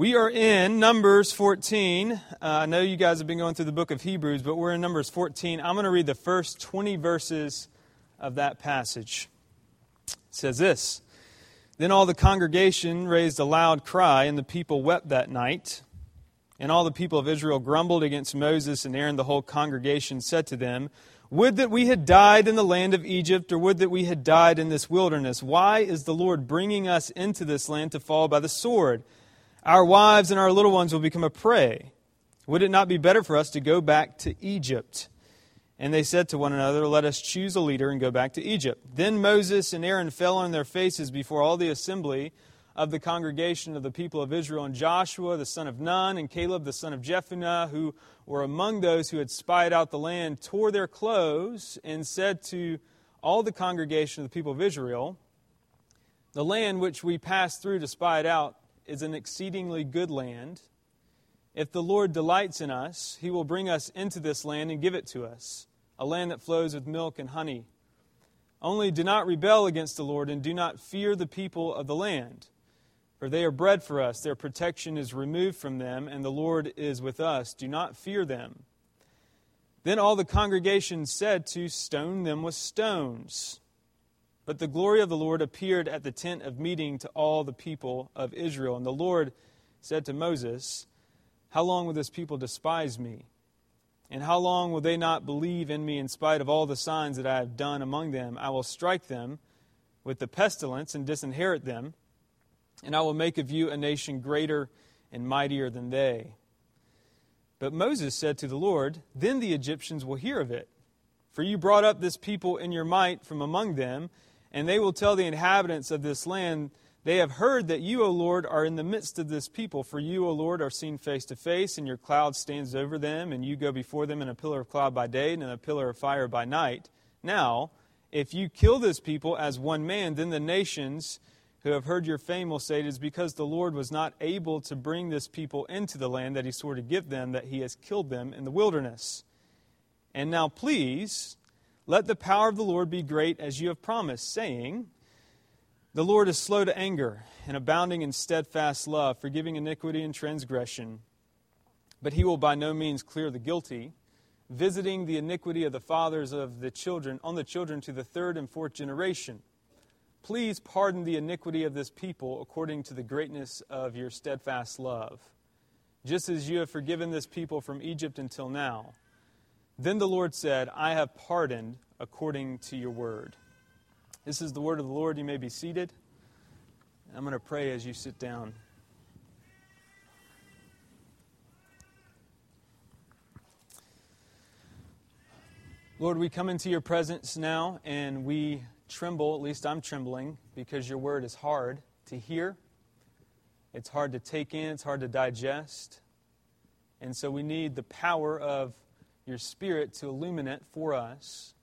We are in Numbers 14. Uh, I know you guys have been going through the book of Hebrews, but we're in Numbers 14. I'm going to read the first 20 verses of that passage. It says this Then all the congregation raised a loud cry, and the people wept that night. And all the people of Israel grumbled against Moses and Aaron. The whole congregation said to them, Would that we had died in the land of Egypt, or would that we had died in this wilderness. Why is the Lord bringing us into this land to fall by the sword? Our wives and our little ones will become a prey. Would it not be better for us to go back to Egypt? And they said to one another, Let us choose a leader and go back to Egypt. Then Moses and Aaron fell on their faces before all the assembly of the congregation of the people of Israel. And Joshua, the son of Nun, and Caleb, the son of Jephunneh, who were among those who had spied out the land, tore their clothes and said to all the congregation of the people of Israel, The land which we passed through to spy it out is an exceedingly good land. If the Lord delights in us, he will bring us into this land and give it to us, a land that flows with milk and honey. Only do not rebel against the Lord and do not fear the people of the land, for they are bread for us. Their protection is removed from them, and the Lord is with us. Do not fear them. Then all the congregation said to stone them with stones. But the glory of the Lord appeared at the tent of meeting to all the people of Israel. And the Lord said to Moses, How long will this people despise me? And how long will they not believe in me in spite of all the signs that I have done among them? I will strike them with the pestilence and disinherit them, and I will make of you a nation greater and mightier than they. But Moses said to the Lord, Then the Egyptians will hear of it. For you brought up this people in your might from among them and they will tell the inhabitants of this land, They have heard that you, O Lord, are in the midst of this people. For you, O Lord, are seen face to face, and your cloud stands over them, and you go before them in a pillar of cloud by day and in a pillar of fire by night. Now, if you kill this people as one man, then the nations who have heard your fame will say it is because the Lord was not able to bring this people into the land that he swore to give them, that he has killed them in the wilderness. And now, please, let the power of the Lord be great as you have promised, saying, The Lord is slow to anger and abounding in steadfast love, forgiving iniquity and transgression. But he will by no means clear the guilty, visiting the iniquity of the fathers of the children on the children to the third and fourth generation. Please pardon the iniquity of this people according to the greatness of your steadfast love, just as you have forgiven this people from Egypt until now. Then the Lord said, I have pardoned according to your word. This is the word of the Lord. You may be seated. I'm going to pray as you sit down. Lord, we come into your presence now and we tremble, at least I'm trembling, because your word is hard to hear. It's hard to take in, it's hard to digest. And so we need the power of your Spirit to illuminate for us.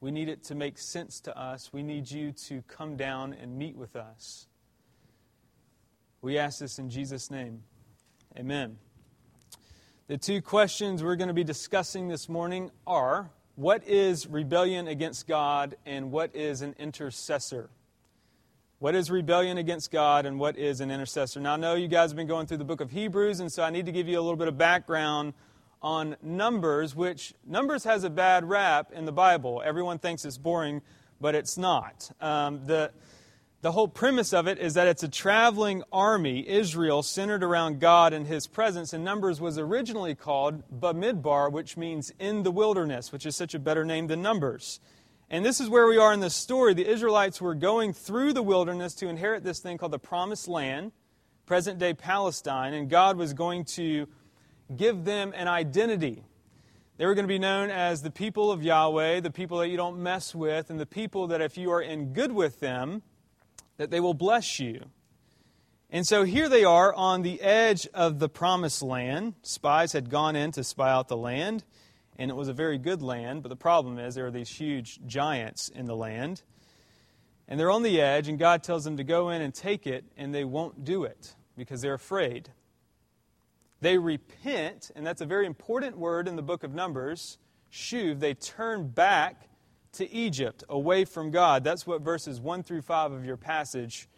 We need it to make sense to us. We need you to come down and meet with us. We ask this in Jesus' name. Amen. The two questions we're going to be discussing this morning are what is rebellion against God and what is an intercessor? What is rebellion against God and what is an intercessor? Now, I know you guys have been going through the book of Hebrews, and so I need to give you a little bit of background on Numbers, which Numbers has a bad rap in the Bible. Everyone thinks it's boring, but it's not. Um, the, the whole premise of it is that it's a traveling army, Israel, centered around God and His presence. And Numbers was originally called Bamidbar, which means in the wilderness, which is such a better name than Numbers. And this is where we are in the story. The Israelites were going through the wilderness to inherit this thing called the Promised Land, present day Palestine, and God was going to give them an identity. They were going to be known as the people of Yahweh, the people that you don't mess with, and the people that if you are in good with them, that they will bless you. And so here they are on the edge of the promised land. Spies had gone in to spy out the land, and it was a very good land, but the problem is there are these huge giants in the land. And they're on the edge, and God tells them to go in and take it, and they won't do it because they're afraid. They repent, and that's a very important word in the book of Numbers. Shuv, they turn back to Egypt, away from God. That's what verses 1 through 5 of your passage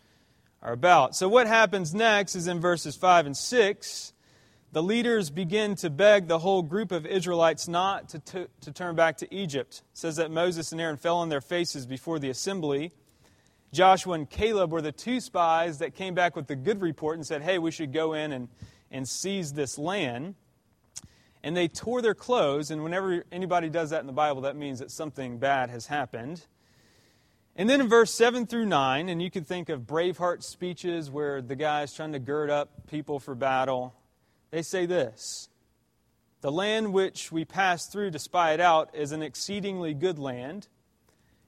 are about. So, what happens next is in verses 5 and 6. The leaders begin to beg the whole group of Israelites not to, to turn back to Egypt. It says that Moses and Aaron fell on their faces before the assembly. Joshua and Caleb were the two spies that came back with the good report and said, Hey, we should go in and, and seize this land. And they tore their clothes, and whenever anybody does that in the Bible, that means that something bad has happened. And then in verse 7 through 9, and you can think of Braveheart speeches where the guy's trying to gird up people for battle, they say this The land which we pass through to spy it out is an exceedingly good land.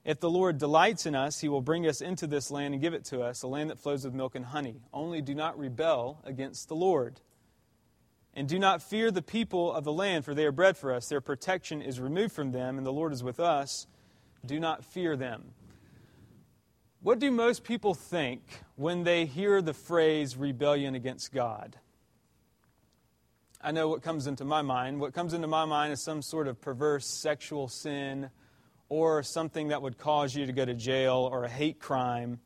If the Lord delights in us, he will bring us into this land and give it to us, a land that flows with milk and honey. Only do not rebel against the Lord. And do not fear the people of the land, for they are bread for us. Their protection is removed from them, and the Lord is with us. Do not fear them. What do most people think when they hear the phrase rebellion against God? I know what comes into my mind. What comes into my mind is some sort of perverse sexual sin or something that would cause you to go to jail or a hate crime.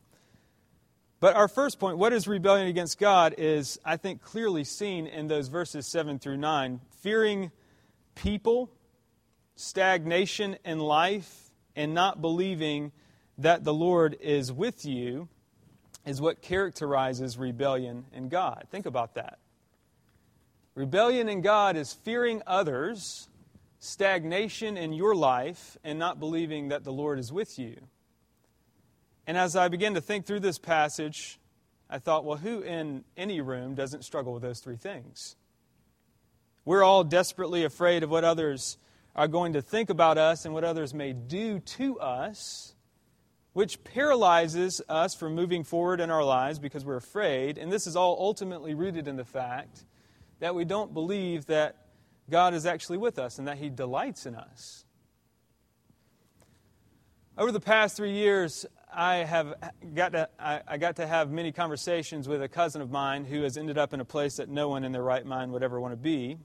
But our first point, what is rebellion against God, is, I think, clearly seen in those verses 7 through 9. Fearing people, stagnation in life, and not believing that the Lord is with you is what characterizes rebellion in God. Think about that. Rebellion in God is fearing others, stagnation in your life, and not believing that the Lord is with you. And as I began to think through this passage, I thought, well, who in any room doesn't struggle with those three things? We're all desperately afraid of what others are going to think about us and what others may do to us which paralyzes us from moving forward in our lives because we're afraid. And this is all ultimately rooted in the fact that we don't believe that God is actually with us and that He delights in us. Over the past three years, I have got to, I, I got to have many conversations with a cousin of mine who has ended up in a place that no one in their right mind would ever want to be.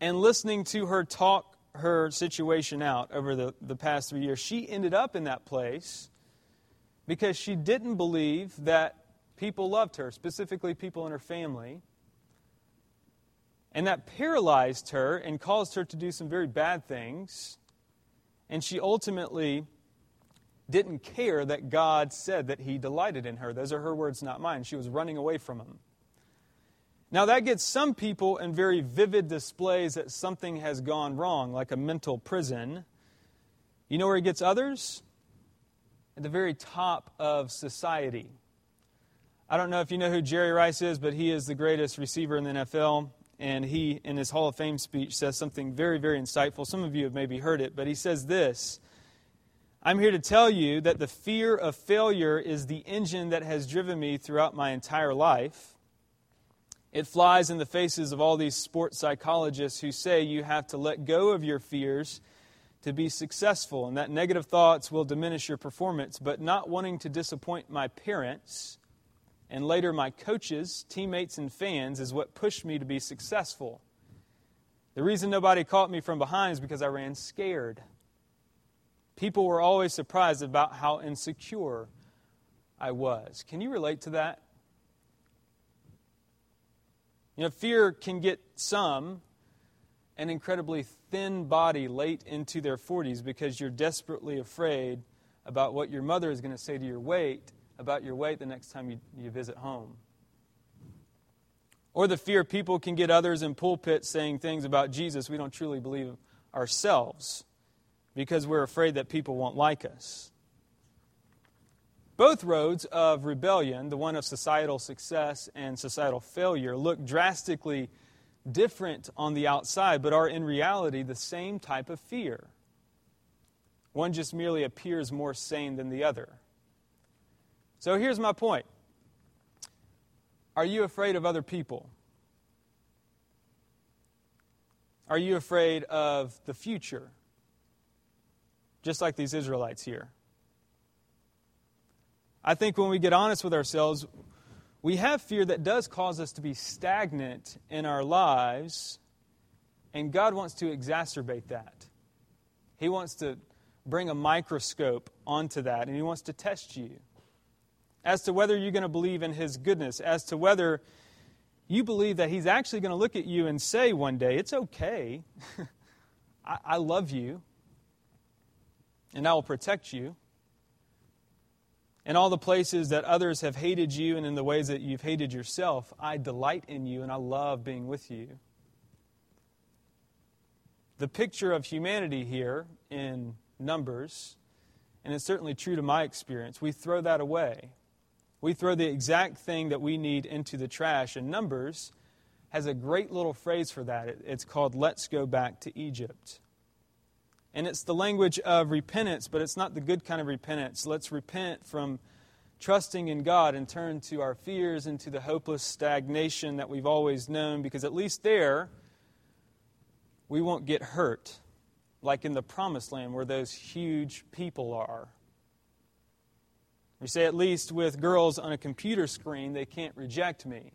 And listening to her talk her situation out over the, the past three years, she ended up in that place because she didn't believe that people loved her, specifically people in her family. And that paralyzed her and caused her to do some very bad things. And she ultimately didn't care that God said that He delighted in her. Those are her words, not mine. She was running away from Him. Now, that gets some people in very vivid displays that something has gone wrong, like a mental prison. You know where it gets others? At the very top of society. I don't know if you know who Jerry Rice is, but he is the greatest receiver in the NFL. And he, in his Hall of Fame speech, says something very, very insightful. Some of you have maybe heard it, but he says this I'm here to tell you that the fear of failure is the engine that has driven me throughout my entire life. It flies in the faces of all these sports psychologists who say you have to let go of your fears to be successful and that negative thoughts will diminish your performance. But not wanting to disappoint my parents and later my coaches, teammates, and fans is what pushed me to be successful. The reason nobody caught me from behind is because I ran scared. People were always surprised about how insecure I was. Can you relate to that? You know, fear can get some an incredibly thin body late into their 40s because you're desperately afraid about what your mother is going to say to your weight about your weight the next time you, you visit home. Or the fear people can get others in pulpits saying things about Jesus we don't truly believe ourselves because we're afraid that people won't like us. Both roads of rebellion, the one of societal success and societal failure, look drastically different on the outside, but are in reality the same type of fear. One just merely appears more sane than the other. So here's my point Are you afraid of other people? Are you afraid of the future? Just like these Israelites here. I think when we get honest with ourselves, we have fear that does cause us to be stagnant in our lives, and God wants to exacerbate that. He wants to bring a microscope onto that, and He wants to test you. as to whether you're going to believe in his goodness, as to whether you believe that he's actually going to look at you and say one day, It's okay. I, I love you, and I will protect you. In all the places that others have hated you and in the ways that you've hated yourself, I delight in you and I love being with you. The picture of humanity here in Numbers, and it's certainly true to my experience, we throw that away. We throw the exact thing that we need into the trash. And Numbers has a great little phrase for that. It's called Let's Go Back to Egypt. And it's the language of repentance, but it's not the good kind of repentance. Let's repent from trusting in God and turn to our fears and to the hopeless stagnation that we've always known, because at least there, we won't get hurt like in the promised land where those huge people are. We say, at least with girls on a computer screen, they can't reject me.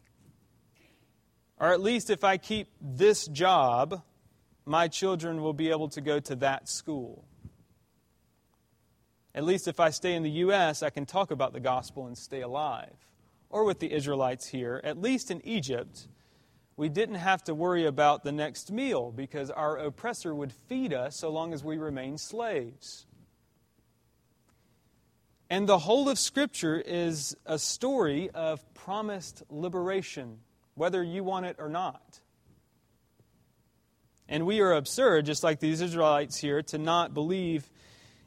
Or at least if I keep this job, my children will be able to go to that school. At least if I stay in the U.S., I can talk about the gospel and stay alive. Or with the Israelites here, at least in Egypt, we didn't have to worry about the next meal because our oppressor would feed us so long as we remained slaves. And the whole of Scripture is a story of promised liberation, whether you want it or not. And we are absurd, just like these Israelites here, to not believe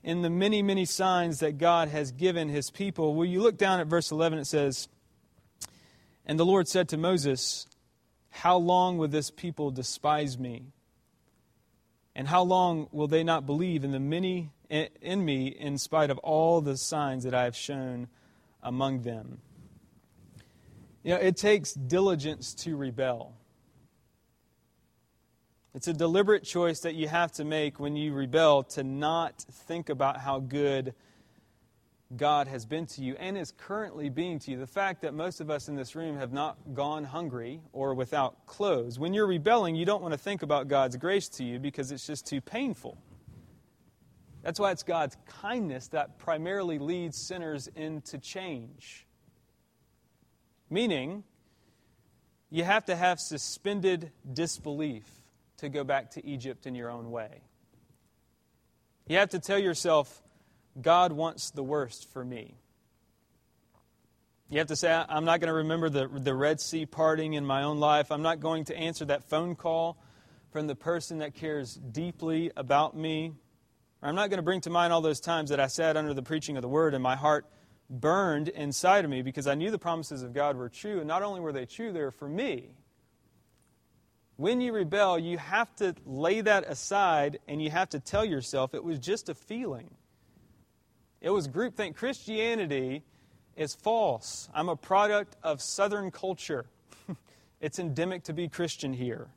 in the many, many signs that God has given his people. Will you look down at verse 11? It says, And the Lord said to Moses, How long will this people despise me? And how long will they not believe in the many in me in spite of all the signs that I have shown among them. You know, it takes diligence to rebel. It's a deliberate choice that you have to make when you rebel to not think about how good God has been to you and is currently being to you. The fact that most of us in this room have not gone hungry or without clothes. When you're rebelling, you don't want to think about God's grace to you because it's just too painful. That's why it's God's kindness that primarily leads sinners into change. Meaning, you have to have suspended disbelief to go back to Egypt in your own way. You have to tell yourself, God wants the worst for me. You have to say, I'm not going to remember the, the Red Sea parting in my own life. I'm not going to answer that phone call from the person that cares deeply about me. I'm not going to bring to mind all those times that I sat under the preaching of the word and my heart burned inside of me because I knew the promises of God were true. And not only were they true, they were for me. When you rebel, you have to lay that aside and you have to tell yourself it was just a feeling. It was groupthink. Christianity is false. I'm a product of Southern culture. it's endemic to be Christian here.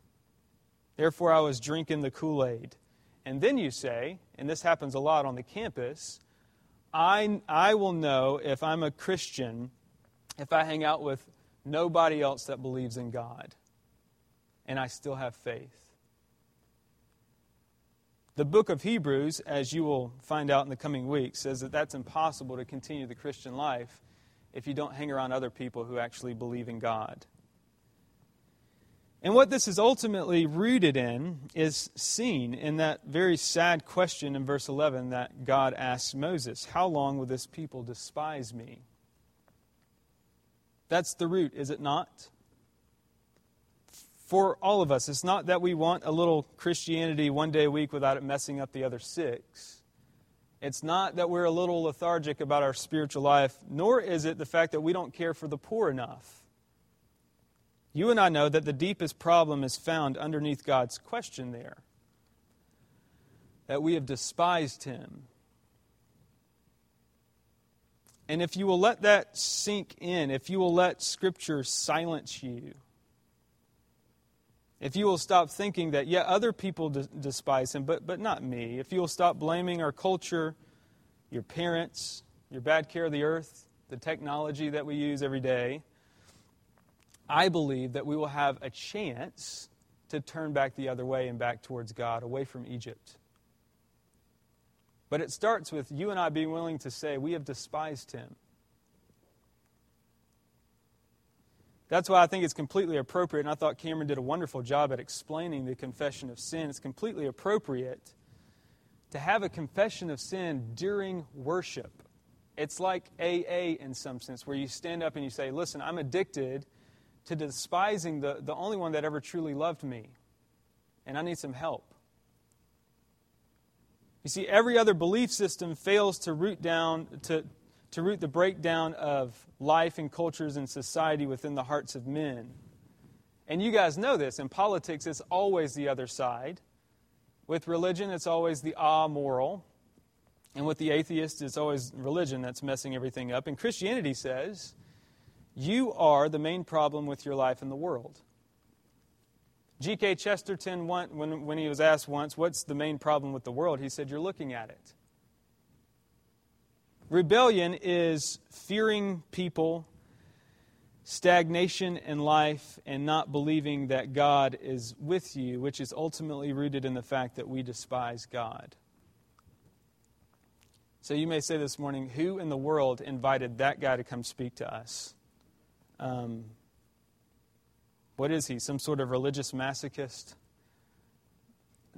Therefore, I was drinking the Kool Aid. And then you say, and this happens a lot on the campus, I, I will know if I'm a Christian if I hang out with nobody else that believes in God and I still have faith. The book of Hebrews, as you will find out in the coming weeks, says that that's impossible to continue the Christian life if you don't hang around other people who actually believe in God. And what this is ultimately rooted in is seen in that very sad question in verse 11 that God asks Moses How long will this people despise me? That's the root, is it not? For all of us, it's not that we want a little Christianity one day a week without it messing up the other six. It's not that we're a little lethargic about our spiritual life, nor is it the fact that we don't care for the poor enough. You and I know that the deepest problem is found underneath God's question there that we have despised Him. And if you will let that sink in, if you will let Scripture silence you, if you will stop thinking that, yeah, other people despise him, but, but not me, if you will stop blaming our culture, your parents, your bad care of the earth, the technology that we use every day, I believe that we will have a chance to turn back the other way and back towards God, away from Egypt. But it starts with you and I being willing to say, We have despised him. That's why I think it's completely appropriate, and I thought Cameron did a wonderful job at explaining the confession of sin. It's completely appropriate to have a confession of sin during worship. It's like AA in some sense, where you stand up and you say, Listen, I'm addicted to despising the, the only one that ever truly loved me, and I need some help. You see, every other belief system fails to root down, to, to root the breakdown of life and cultures and society within the hearts of men. And you guys know this. In politics, it's always the other side. With religion, it's always the amoral. And with the atheist, it's always religion that's messing everything up. And Christianity says, you are the main problem with your life in the world. G.K. Chesterton, when, when he was asked once, What's the main problem with the world? He said, You're looking at it. Rebellion is fearing people, stagnation in life, and not believing that God is with you, which is ultimately rooted in the fact that we despise God. So you may say this morning, who in the world invited that guy to come speak to us? Um, what is he? Some sort of religious masochist?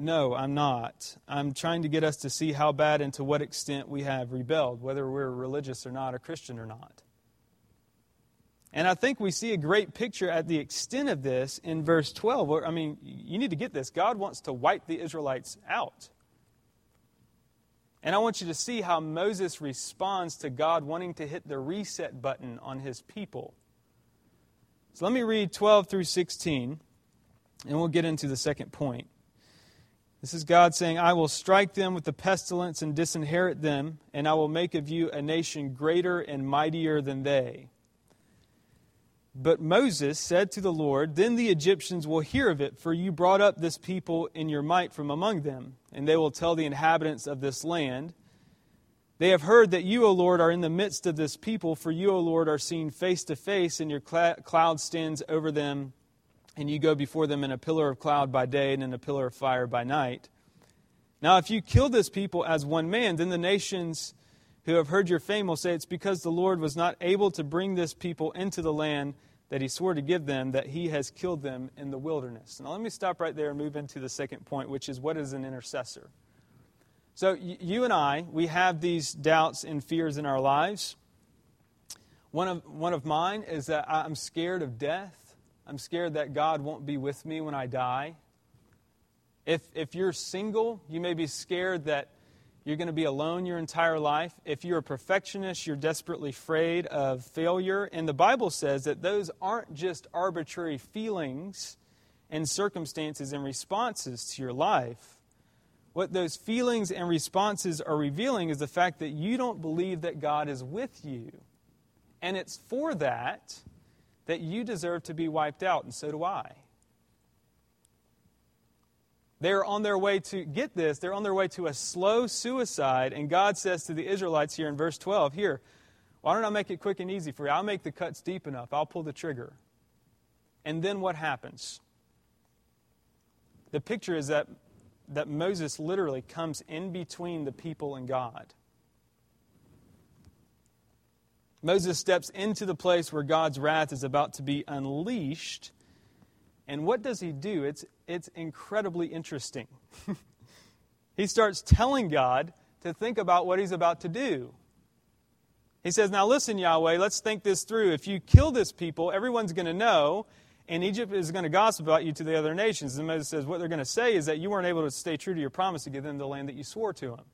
No, I'm not. I'm trying to get us to see how bad and to what extent we have rebelled, whether we're religious or not, a Christian or not. And I think we see a great picture at the extent of this in verse 12. I mean, you need to get this. God wants to wipe the Israelites out. And I want you to see how Moses responds to God wanting to hit the reset button on his people. So let me read 12 through 16, and we'll get into the second point. This is God saying, I will strike them with the pestilence and disinherit them, and I will make of you a nation greater and mightier than they. But Moses said to the Lord, Then the Egyptians will hear of it, for you brought up this people in your might from among them, and they will tell the inhabitants of this land. They have heard that you, O Lord, are in the midst of this people, for you, O Lord, are seen face to face, and your cloud stands over them and you go before them in a pillar of cloud by day and in a pillar of fire by night. Now, if you kill this people as one man, then the nations who have heard your fame will say it's because the Lord was not able to bring this people into the land that he swore to give them, that he has killed them in the wilderness. Now, let me stop right there and move into the second point, which is what is an intercessor? So, you and I, we have these doubts and fears in our lives. One of, one of mine is that I'm scared of death. I'm scared that God won't be with me when I die. If, if you're single, you may be scared that you're going to be alone your entire life. If you're a perfectionist, you're desperately afraid of failure. And the Bible says that those aren't just arbitrary feelings and circumstances and responses to your life. What those feelings and responses are revealing is the fact that you don't believe that God is with you. And it's for that that you deserve to be wiped out, and so do I. They're on their way to, get this, they're on their way to a slow suicide, and God says to the Israelites here in verse 12, Here, why don't I make it quick and easy for you? I'll make the cuts deep enough, I'll pull the trigger. And then what happens? The picture is that, that Moses literally comes in between the people and God. Moses steps into the place where God's wrath is about to be unleashed. And what does he do? It's, it's incredibly interesting. he starts telling God to think about what he's about to do. He says, Now listen, Yahweh, let's think this through. If you kill this people, everyone's going to know, and Egypt is going to gossip about you to the other nations. And Moses says, What they're going to say is that you weren't able to stay true to your promise to give them the land that you swore to them.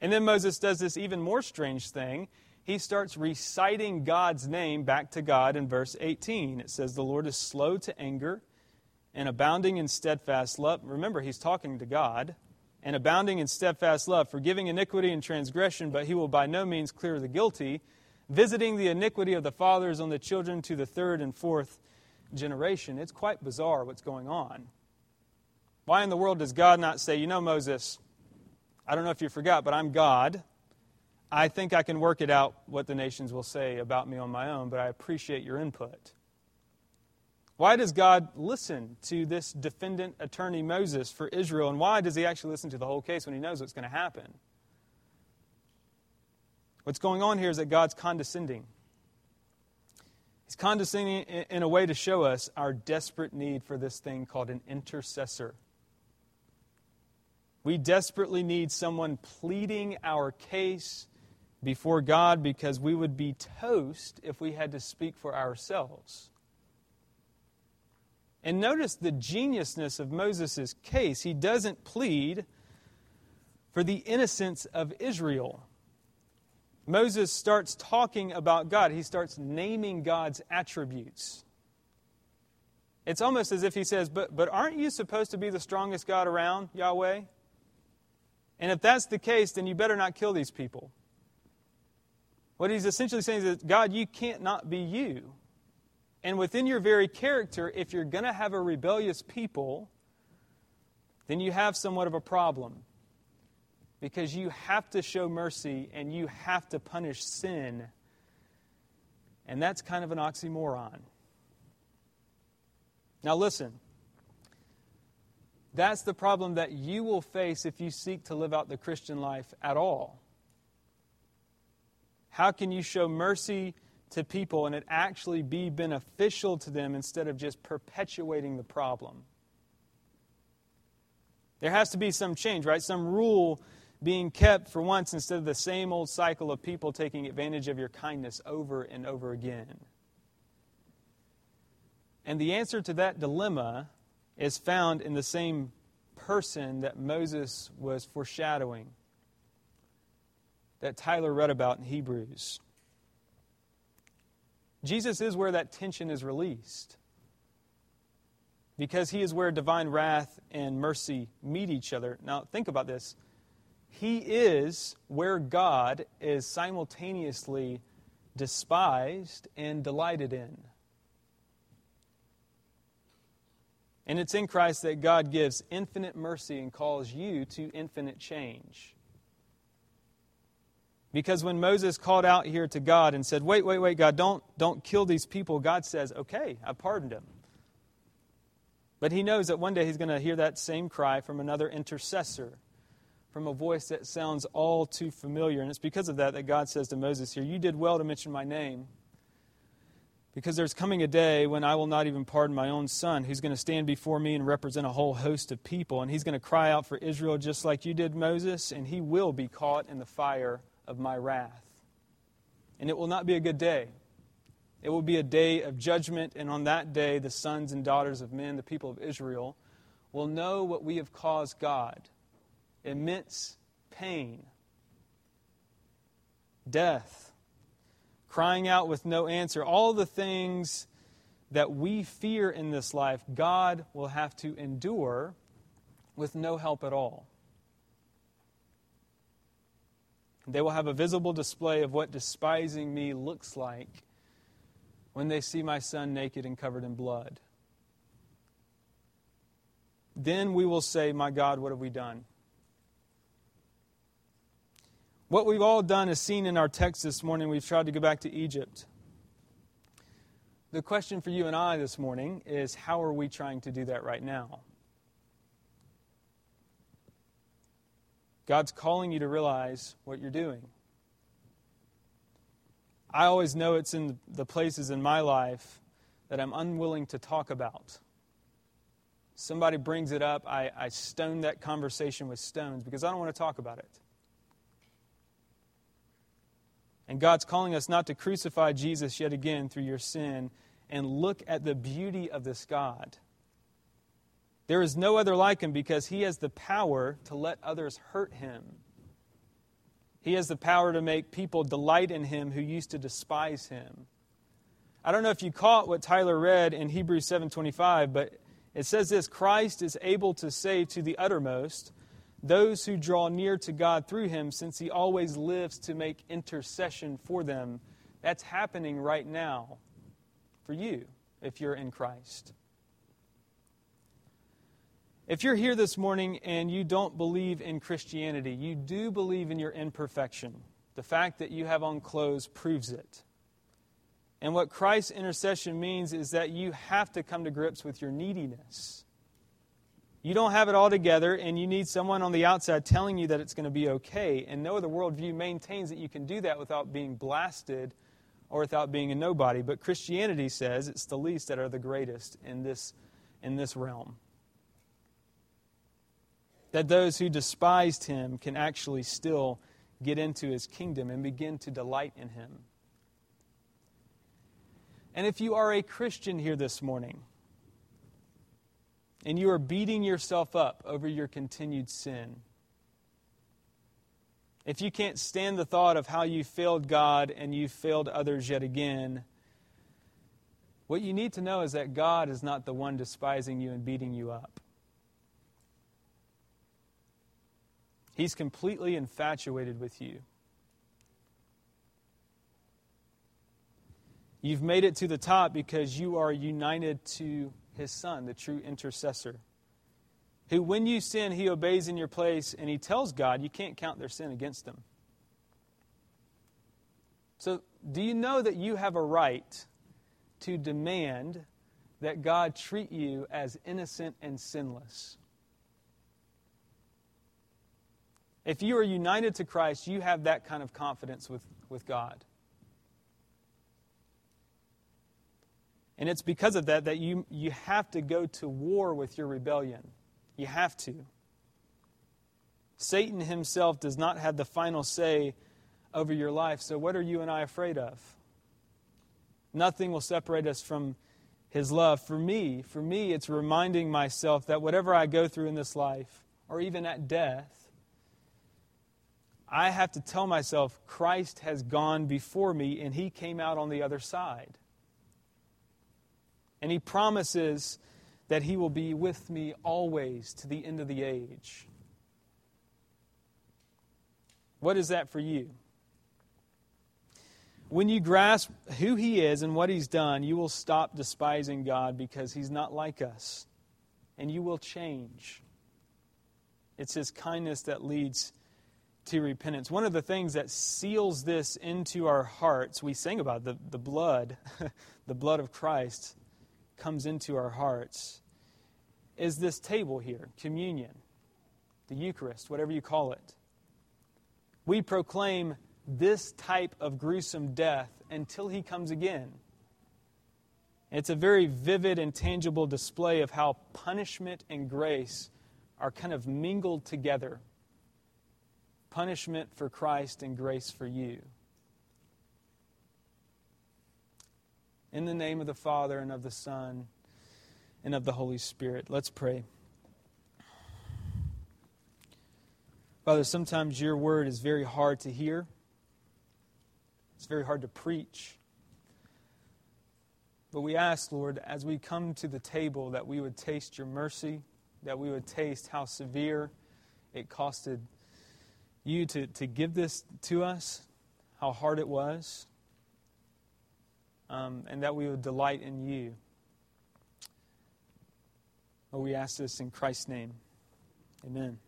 And then Moses does this even more strange thing he starts reciting God's name back to God in verse 18. It says, The Lord is slow to anger and abounding in steadfast love. Remember, he's talking to God. And abounding in steadfast love, forgiving iniquity and transgression, but he will by no means clear the guilty, visiting the iniquity of the fathers on the children to the third and fourth generation. It's quite bizarre what's going on. Why in the world does God not say, You know, Moses, I don't know if you forgot, but I'm God. I think I can work it out what the nations will say about me on my own, but I appreciate your input. Why does God listen to this defendant attorney Moses for Israel, and why does he actually listen to the whole case when he knows what's going to happen? What's going on here is that God's condescending. He's condescending in a way to show us our desperate need for this thing called an intercessor. We desperately need someone pleading our case before God because we would be toast if we had to speak for ourselves. And notice the geniusness of Moses' case. He doesn't plead for the innocence of Israel. Moses starts talking about God, he starts naming God's attributes. It's almost as if he says, But, but aren't you supposed to be the strongest God around, Yahweh? And if that's the case, then you better not kill these people. What he's essentially saying is that, God, you can't not be you. And within your very character, if you're going to have a rebellious people, then you have somewhat of a problem. Because you have to show mercy and you have to punish sin. And that's kind of an oxymoron. Now, listen. That's the problem that you will face if you seek to live out the Christian life at all. How can you show mercy to people and it actually be beneficial to them instead of just perpetuating the problem? There has to be some change, right? Some rule being kept for once instead of the same old cycle of people taking advantage of your kindness over and over again. And the answer to that dilemma is found in the same person that Moses was foreshadowing that Tyler read about in Hebrews. Jesus is where that tension is released. Because he is where divine wrath and mercy meet each other. Now, think about this. He is where God is simultaneously despised and delighted in. And it's in Christ that God gives infinite mercy and calls you to infinite change. Because when Moses called out here to God and said, Wait, wait, wait, God, don't, don't kill these people, God says, Okay, I pardoned him. But he knows that one day he's going to hear that same cry from another intercessor, from a voice that sounds all too familiar. And it's because of that that God says to Moses here, You did well to mention my name. Because there's coming a day when I will not even pardon my own son, who's going to stand before me and represent a whole host of people. And he's going to cry out for Israel just like you did, Moses, and he will be caught in the fire of my wrath. And it will not be a good day. It will be a day of judgment, and on that day, the sons and daughters of men, the people of Israel, will know what we have caused God immense pain, death, crying out with no answer, all the things that we fear in this life, God will have to endure with no help at all. They will have a visible display of what despising me looks like when they see my son naked and covered in blood. Then we will say, My God, what have we done? What we've all done is seen in our text this morning. We've tried to go back to Egypt. The question for you and I this morning is how are we trying to do that right now? God's calling you to realize what you're doing. I always know it's in the places in my life that I'm unwilling to talk about. Somebody brings it up, I, I stone that conversation with stones because I don't want to talk about it. And God's calling us not to crucify Jesus yet again through your sin and look at the beauty of this God there is no other like him because he has the power to let others hurt him. He has the power to make people delight in him who used to despise him. I don't know if you caught what Tyler read in Hebrews 7:25, but it says this, Christ is able to save to the uttermost those who draw near to God through him since he always lives to make intercession for them. That's happening right now for you if you're in Christ. If you're here this morning and you don't believe in Christianity, you do believe in your imperfection. The fact that you have on clothes proves it. And what Christ's intercession means is that you have to come to grips with your neediness. You don't have it all together, and you need someone on the outside telling you that it's going to be okay. And no other worldview maintains that you can do that without being blasted or without being a nobody. But Christianity says it's the least that are the greatest in this, in this realm. That those who despised him can actually still get into his kingdom and begin to delight in him. And if you are a Christian here this morning, and you are beating yourself up over your continued sin, if you can't stand the thought of how you failed God and you failed others yet again, what you need to know is that God is not the one despising you and beating you up. He's completely infatuated with you. You've made it to the top because you are united to his son, the true intercessor who, when you sin, he obeys in your place and he tells God you can't count their sin against them. So, do you know that you have a right to demand that God treat you as innocent and sinless? If you are united to Christ, you have that kind of confidence with, with God. And it's because of that that you, you have to go to war with your rebellion. You have to. Satan himself does not have the final say over your life, so what are you and I afraid of? Nothing will separate us from his love. For me, for me, it's reminding myself that whatever I go through in this life, or even at death, I have to tell myself Christ has gone before me and he came out on the other side. And he promises that he will be with me always to the end of the age. What is that for you? When you grasp who he is and what he's done, you will stop despising God because he's not like us. And you will change. It's his kindness that leads to repentance. One of the things that seals this into our hearts, we sing about the, the blood, the blood of Christ comes into our hearts is this table here, communion, the Eucharist, whatever you call it. We proclaim this type of gruesome death until he comes again. It's a very vivid and tangible display of how punishment and grace are kind of mingled together punishment for Christ and grace for you. In the name of the Father and of the Son and of the Holy Spirit. Let's pray. Father, sometimes your word is very hard to hear, it's very hard to preach. But we ask, Lord, as we come to the table, that we would taste your mercy, that we would taste how severe it costed you to, to give this to us, how hard it was um, and that we would delight in you. Oh, we ask this in Christ's name. Amen.